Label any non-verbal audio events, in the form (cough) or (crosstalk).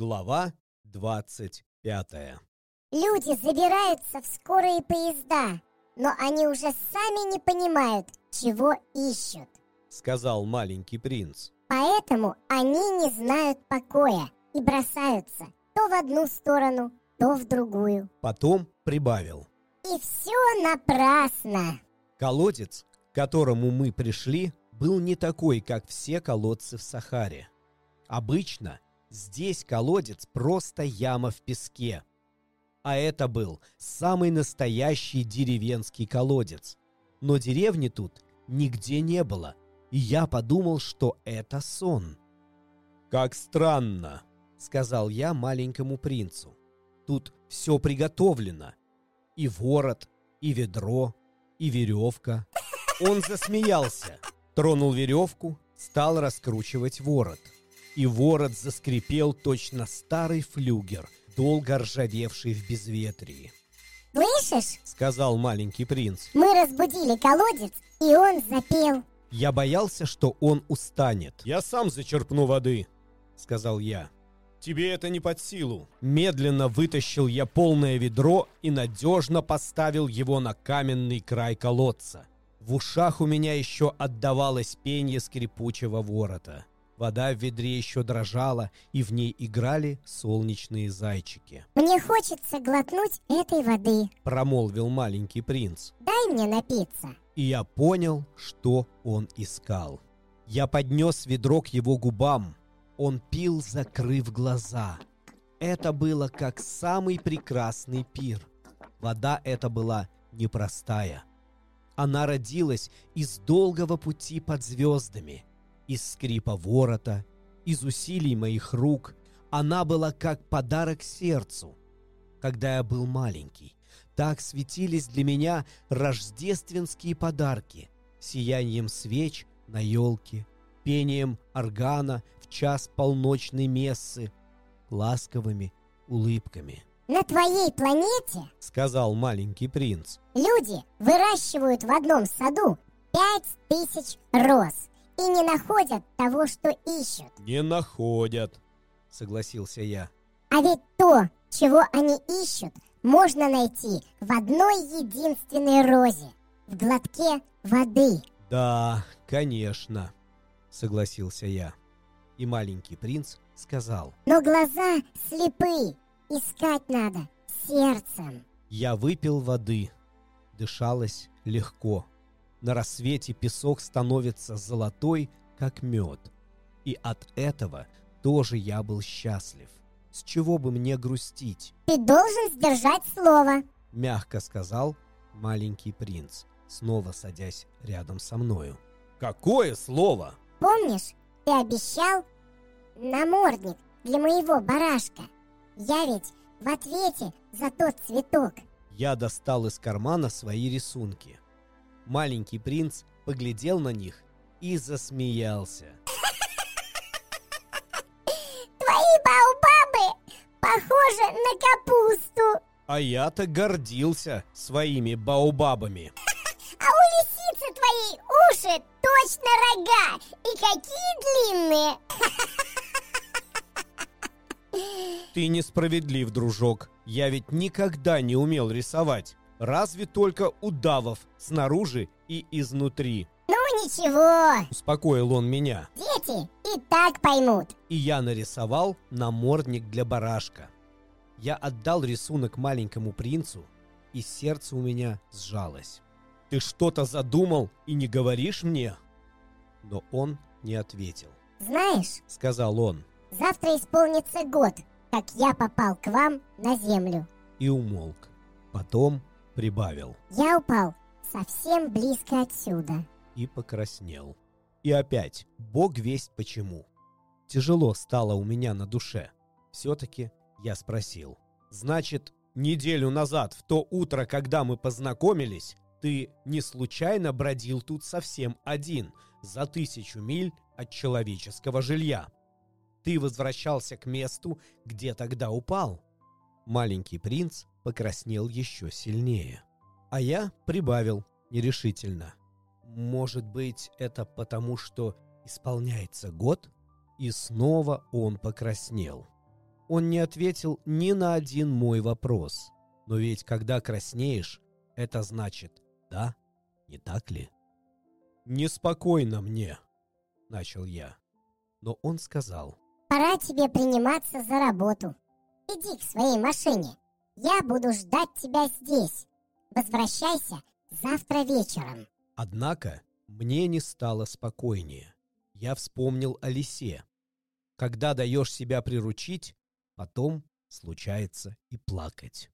Глава 25 Люди забираются в скорые поезда, но они уже сами не понимают, чего ищут. Сказал маленький принц. Поэтому они не знают покоя и бросаются то в одну сторону, то в другую. Потом прибавил. И все напрасно. Колодец, к которому мы пришли, был не такой, как все колодцы в Сахаре. Обычно здесь колодец просто яма в песке. А это был самый настоящий деревенский колодец. Но деревни тут нигде не было, и я подумал, что это сон. «Как странно», — сказал я маленькому принцу. «Тут все приготовлено. И ворот, и ведро, и веревка». Он засмеялся, тронул веревку, стал раскручивать ворот. И ворот заскрипел точно старый флюгер, долго ржавевший в безветрии. Слышишь? Сказал маленький принц. Мы разбудили колодец, и он запел. Я боялся, что он устанет. «Я сам зачерпну воды», — сказал я. «Тебе это не под силу». Медленно вытащил я полное ведро и надежно поставил его на каменный край колодца. В ушах у меня еще отдавалось пенье скрипучего ворота. Вода в ведре еще дрожала, и в ней играли солнечные зайчики. Мне хочется глотнуть этой воды. Промолвил маленький принц. Дай мне напиться. И я понял, что он искал. Я поднес ведро к его губам. Он пил, закрыв глаза. Это было как самый прекрасный пир. Вода эта была непростая. Она родилась из долгого пути под звездами, из скрипа ворота, из усилий моих рук. Она была как подарок сердцу. Когда я был маленький, так светились для меня рождественские подарки, сиянием свеч на елке, пением органа в час полночной мессы, ласковыми улыбками. На твоей планете, Сказал маленький принц. люди выращивают в одном саду пять тысяч роз и не находят того, что ищут. «Не находят», — согласился я. А ведь то, чего они ищут, можно найти в одной единственной розе, в глотке воды. «Да, конечно», — согласился я. И маленький принц сказал. Но глаза слепы, искать надо сердцем. Я выпил воды. Дышалось легко. На рассвете песок становится золотой, как мед. И от этого тоже я был счастлив. С чего бы мне грустить? Ты должен сдержать слово. Мягко сказал маленький принц, снова садясь рядом со мною. Какое слово? Помнишь, ты обещал намордник для моего барашка? Я ведь в ответе за тот цветок. Я достал из кармана свои рисунки. Маленький принц поглядел на них и засмеялся. Твои баобабы похожи на капусту. А я-то гордился своими баобабами. (laughs) А у лисицы твоей уши точно рога. И какие длинные. (laughs) Ты несправедлив, дружок. Я ведь никогда не умел рисовать. Разве только удавов снаружи и изнутри. Ну ничего, Успокоил он меня. дети и так поймут. И я нарисовал намордник для барашка. Я отдал рисунок маленькому принцу, и сердце у меня сжалось. «Ты что-то задумал и не говоришь мне?» Но он не ответил. Знаешь, Сказал он завтра исполнится год, как я попал к вам на землю. и умолк. Потом прибавил Я упал совсем близко отсюда. и покраснел. И опять, бог весть почему. Тяжело стало у меня на душе. Все-таки я спросил. «Значит, неделю назад, в то утро, когда мы познакомились, ты не случайно бродил тут совсем один, за тысячу миль от человеческого жилья? Ты возвращался к месту, где тогда упал?» Маленький принц покраснел еще сильнее. А я прибавил нерешительно. Может быть, это потому, что исполняется год? И снова он покраснел. он не ответил ни на один мой вопрос. Но ведь когда краснеешь, это значит «да», не так ли? «Неспокойно мне», — начал я. Но он сказал. «Пора тебе приниматься за работу. Иди к своей машине. Я буду ждать тебя здесь. Возвращайся завтра вечером». Однако мне не стало спокойнее. Я вспомнил о лисе. Когда даешь себя приручить, потом случается и плакать.